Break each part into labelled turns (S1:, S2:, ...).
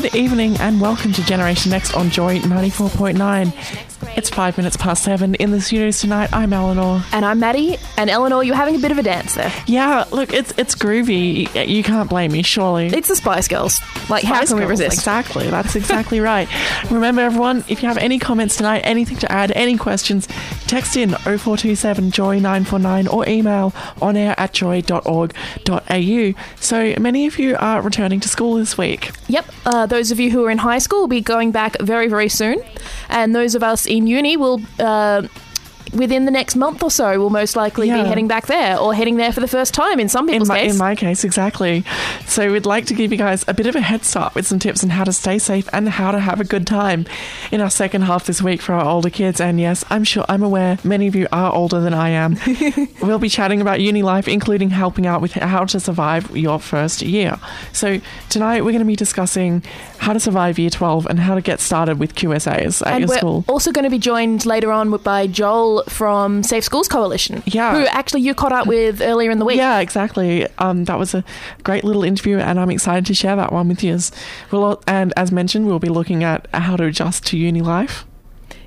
S1: Good evening and welcome to Generation Next on Joy 94.9. It's five minutes past seven. In the studios tonight, I'm Eleanor.
S2: And I'm Maddie. And Eleanor, you're having a bit of a dance there.
S1: Yeah, look, it's it's groovy. You can't blame me, surely.
S2: It's the Spice Girls. Like, how
S1: Spice
S2: can we resist?
S1: Exactly. That's exactly right. Remember, everyone, if you have any comments tonight, anything to add, any questions, text in 0427 Joy 949 or email on air at joy.org.au. So many of you are returning to school this week.
S2: Yep. Uh, those of you who are in high school will be going back very, very soon. And those of us in uni will. Uh, Within the next month or so, will most likely
S1: Yeah.
S2: be heading back there or heading there for the first time in some
S1: in
S2: people's
S1: my,
S2: case.
S1: in my case, exactly. So we'd like to give you guys a bit of a head start with some tips on how to stay safe and how to have a good time in our second half this week for our older kids. And yes, I'm sure I'm aware many of you are older than I am. we'll be chatting about uni life, including helping out with how to survive your first year. So tonight we're going to be discussing how to survive year 12 and how to get started with QSAs at
S2: and
S1: your
S2: we're
S1: school.
S2: also going to be joined later on by Joel from Safe Schools Coalition.
S1: Yeah.
S2: Who actually you caught up with earlier in the week.
S1: Yeah, exactly. Um, that was a great little interview, and I'm excited to share that one with you. We'll, and as mentioned, we'll be looking at how to adjust to uni life.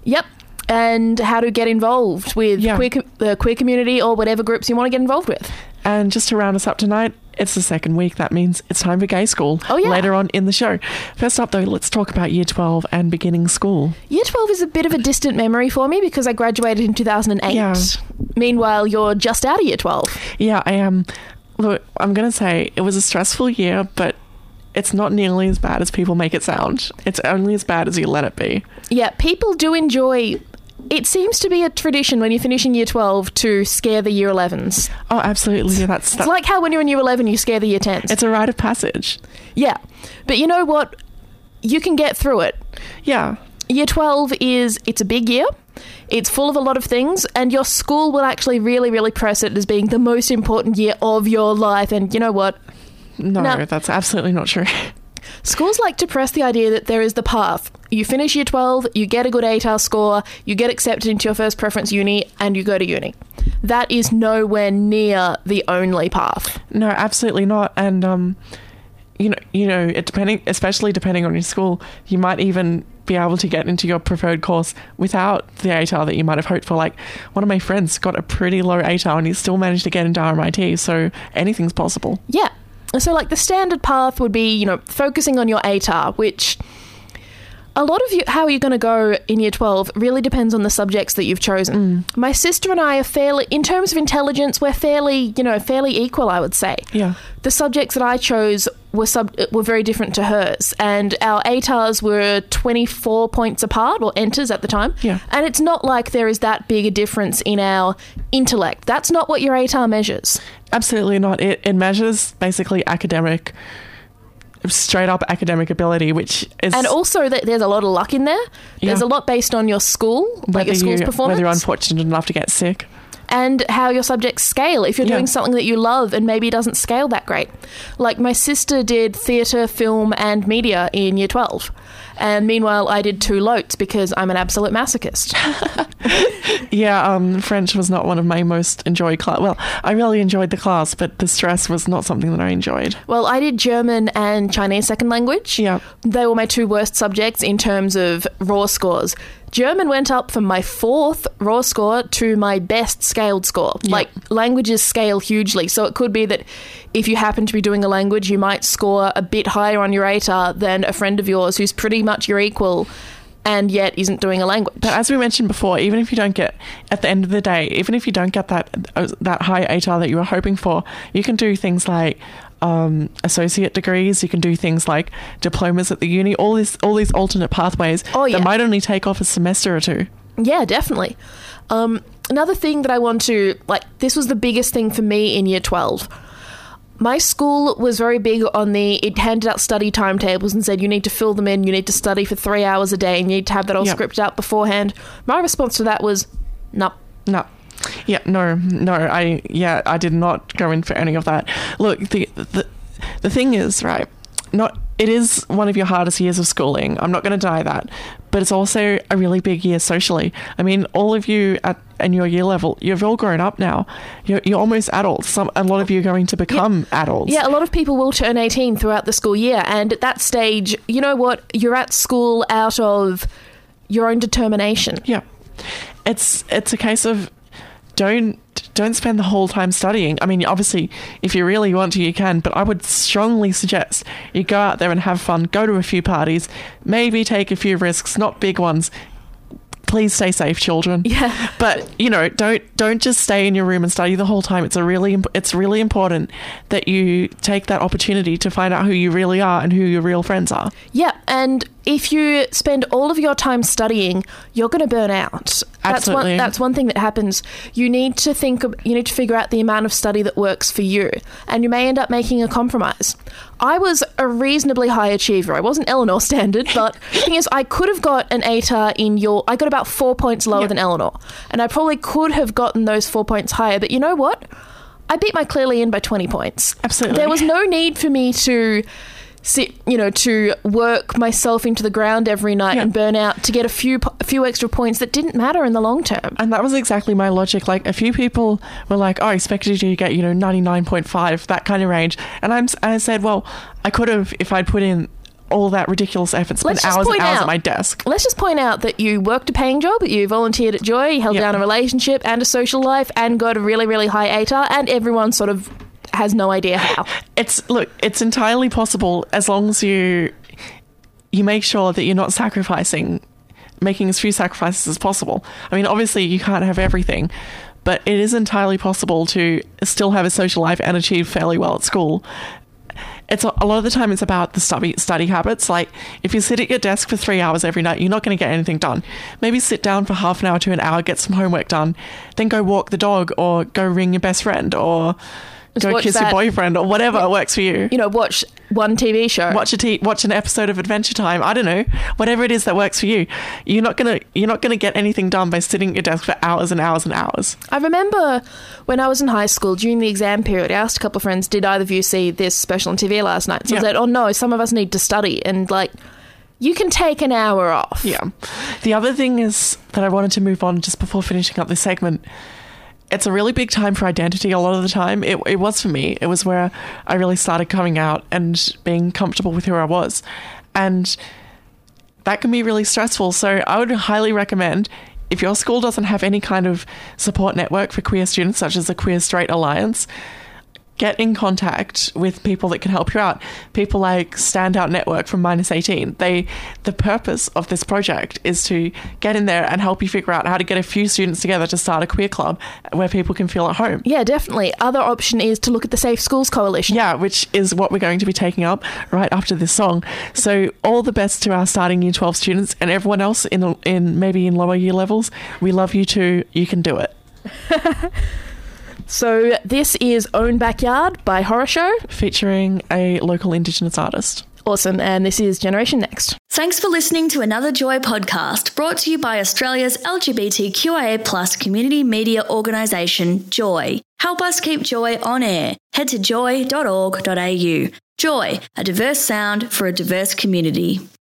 S2: Yep. And how to get involved with
S1: Yeah.
S2: queer, the queer community or whatever groups you want to get involved with.
S1: And just to round us up tonight, it's the second week. That means it's time for gay school.
S2: Oh, yeah.
S1: Later on in the show. First up, though, let's talk about year 12 and beginning school.
S2: Year 12 is a bit of a distant memory for me because I graduated in 2008.
S1: Yeah.
S2: Meanwhile, you're just out of year 12.
S1: Yeah, I am. Look, I'm going to say it was a stressful year, but it's not nearly as bad as people make it sound. It's only as bad as you let it be.
S2: Yeah, people do enjoy. It seems to be a tradition when you're finishing year 12 to scare the year 11s.
S1: Oh, absolutely. That's,
S2: It's like how when you're in year 11 you scare the year 10s.
S1: it's a rite of passage.
S2: yeah. But you know what? You can get through it.
S1: Yeah.
S2: Year 12 is it's a big year. It's full of a lot of things and your school will actually really really press it as being the most important year of your life and you know what?
S1: No,
S2: No.
S1: that's absolutely not true.
S2: Schools like to press the idea that there is the path. You finish year 12, you get a good ATAR score, you get accepted into your first preference uni, and you go to uni. That is nowhere near the only path.
S1: No, absolutely not. And um, you know, you know, it depending, especially depending on your school, you might even be able to get into your preferred course without the ATAR that you might have hoped for. Like one of my friends got a pretty low ATAR and he still managed to get into RMIT. So anything's possible.
S2: Yeah. So, like, the standard path would be, you know, focusing on your ATAR, which a lot of you, how you're going to go in year 12 really depends on the subjects that you've chosen. Mm. My sister and I are fairly, in terms of intelligence, we're fairly, you know, fairly equal, I would say.
S1: Yeah.
S2: The subjects that I chose were sub were very different to hers, and our ATARs were 24 points apart, or ENTERs at the time.
S1: Yeah.
S2: And it's not like there is that big a difference in our intellect. That's not what your ATAR measures.
S1: Absolutely not. It, it measures basically academic, straight up academic ability, which is
S2: And also, that there's a lot of luck in there. There's
S1: Yeah.
S2: a lot based on your school, like your school's
S1: you,
S2: performance,
S1: whether you're unfortunate enough to get sick.
S2: And how your subjects scale. If you're
S1: Yeah.
S2: doing something that you love and maybe doesn't scale that great. Like my sister did theatre, film, and media in year 12. And meanwhile, I did two LOTEs because I'm an absolute masochist.
S1: Yeah, um, French was not one of my most enjoyed class. Well, I really enjoyed the class, but the stress was not something that I enjoyed.
S2: well, I did German and Chinese second language.
S1: Yeah.
S2: They were my two worst subjects in terms of raw scores. German went up from my fourth raw score to my best scaled score. Like languages scale hugely, so it could be that if you happen to be doing a language, you might score a bit higher on your ATAR than a friend of yours who's pretty much your equal and yet isn't doing a language.
S1: But as we mentioned before, even if you don't get at the end of the day, even if you don't get that uh, that high ATAR that you were hoping for, you can do things like um, associate degrees. You can do things like diplomas at the uni. All this, all these alternate pathways
S2: Oh, yeah.
S1: that might only take off a semester or two.
S2: Yeah, definitely. Um, another thing that I want to like, this was the biggest thing for me in year 12. My school was very big on the, it handed out study timetables and said, you need to fill them in, you need to study for three hours a day, and you need to have that all
S1: Yep.
S2: scripted out beforehand. My response to that was, no.
S1: No. Yeah, no, no. I yeah, I did not go in for any of that. Look, the the the thing is, right? Not it is one of your hardest years of schooling. I'm not going to deny that, but it's also a really big year socially. I mean, all of you at in your year level, you've all grown up now. You're, you're almost adults. Some a lot of you are going to become adults.
S2: Yeah, a lot of people will turn 18 throughout the school year. And at that stage, you know what? You're at school out of your own determination.
S1: Yeah. It's it's a case of don't don't spend the whole time studying. I mean, obviously, if you really want to, you can, but I would strongly suggest you go out there and have fun, go to a few parties, maybe take a few risks, not big ones. Please stay safe, children.
S2: Yeah.
S1: But you know, don't don't just stay in your room and study the whole time. It's a really it's really important that you take that opportunity to find out who you really are and who your real friends are.
S2: Yeah, and if you spend all of your time studying, you're going to burn out. That's one. That's one thing that happens. You need to think. You need to figure out the amount of study that works for you, and you may end up making a compromise. I was a reasonably high achiever. I wasn't Eleanor standard, but the thing is, I could have got an ATAR in your. I got about four points lower
S1: Yeah.
S2: than Eleanor, and I probably could have gotten those four points higher. But you know what? I beat my clearly in by twenty points.
S1: Absolutely.
S2: There was no need for me to sit, you know, to work myself into the ground every night
S1: Yeah.
S2: and burn out to get a few a few extra points that didn't matter in the long term.
S1: And that was exactly my logic. Like a few people were like, "Oh, I expected you to get you know ninety nine point five, that kind of range," and I'm I said, "Well, I could have if I'd put in all that ridiculous effort, spent hours and hours
S2: out-
S1: at my desk."
S2: Let's just point out that you worked a paying job, you volunteered at Joy, you held
S1: Yeah.
S2: down a relationship and a social life, and got a really, really high ATAR, and everyone sort of has no idea how.
S1: It's look, it's entirely possible as long as you you make sure that you're not sacrificing, making as few sacrifices as possible. I mean, obviously you can't have everything, but it is entirely possible to still have a social life and achieve fairly well at school. It's a, a lot of the time it's about the study study habits. Like if you sit at your desk for three hours every night, you're not going to get anything done. Maybe sit down for half an hour to an hour, get some homework done, then go walk the dog or go ring your best friend or
S2: Just
S1: go kiss
S2: that-
S1: your boyfriend or whatever works for you
S2: You know, watch one TV show.
S1: watch a t- watch an episode of Adventure Time. I don't know, whatever it is that works for you. You're not gonna you're not gonna get anything done by sitting at your desk for hours and hours and hours.
S2: I remember when I was in high school during the exam period, I asked a couple of friends, "Did either of you see this special on TV last night?" So I said, "Oh no, some of us need to study." And like, you can take an hour off.
S1: Yeah. The other thing is that I wanted to move on just before finishing up this segment. It's a really big time for identity a lot of the time. It, it was for me. It was where I really started coming out and being comfortable with who I was. And that can be really stressful. So I would highly recommend if your school doesn't have any kind of support network for queer students, such as the Queer Straight Alliance, get in contact with people that can help you out. People like Standout Network from Minus 18. They the purpose of this project is to get in there and help you figure out how to get a few students together to start a queer club where people can feel at home.
S2: Yeah, definitely. Other option is to look at the Safe Schools Coalition.
S1: Yeah, which is what we're going to be taking up right after this song. So all the best to our starting year 12 students and everyone else in in maybe in lower year levels. We love you too. You can do it.
S2: So this is Own Backyard by Horrorshow.
S1: Featuring a local indigenous artist.
S2: Awesome. And this is Generation Next.
S3: Thanks for listening to another Joy podcast brought to you by Australia's LGBTQIA plus community media organisation, Joy. Help us keep Joy on air. Head to joy.org.au. Joy, a diverse sound for a diverse community.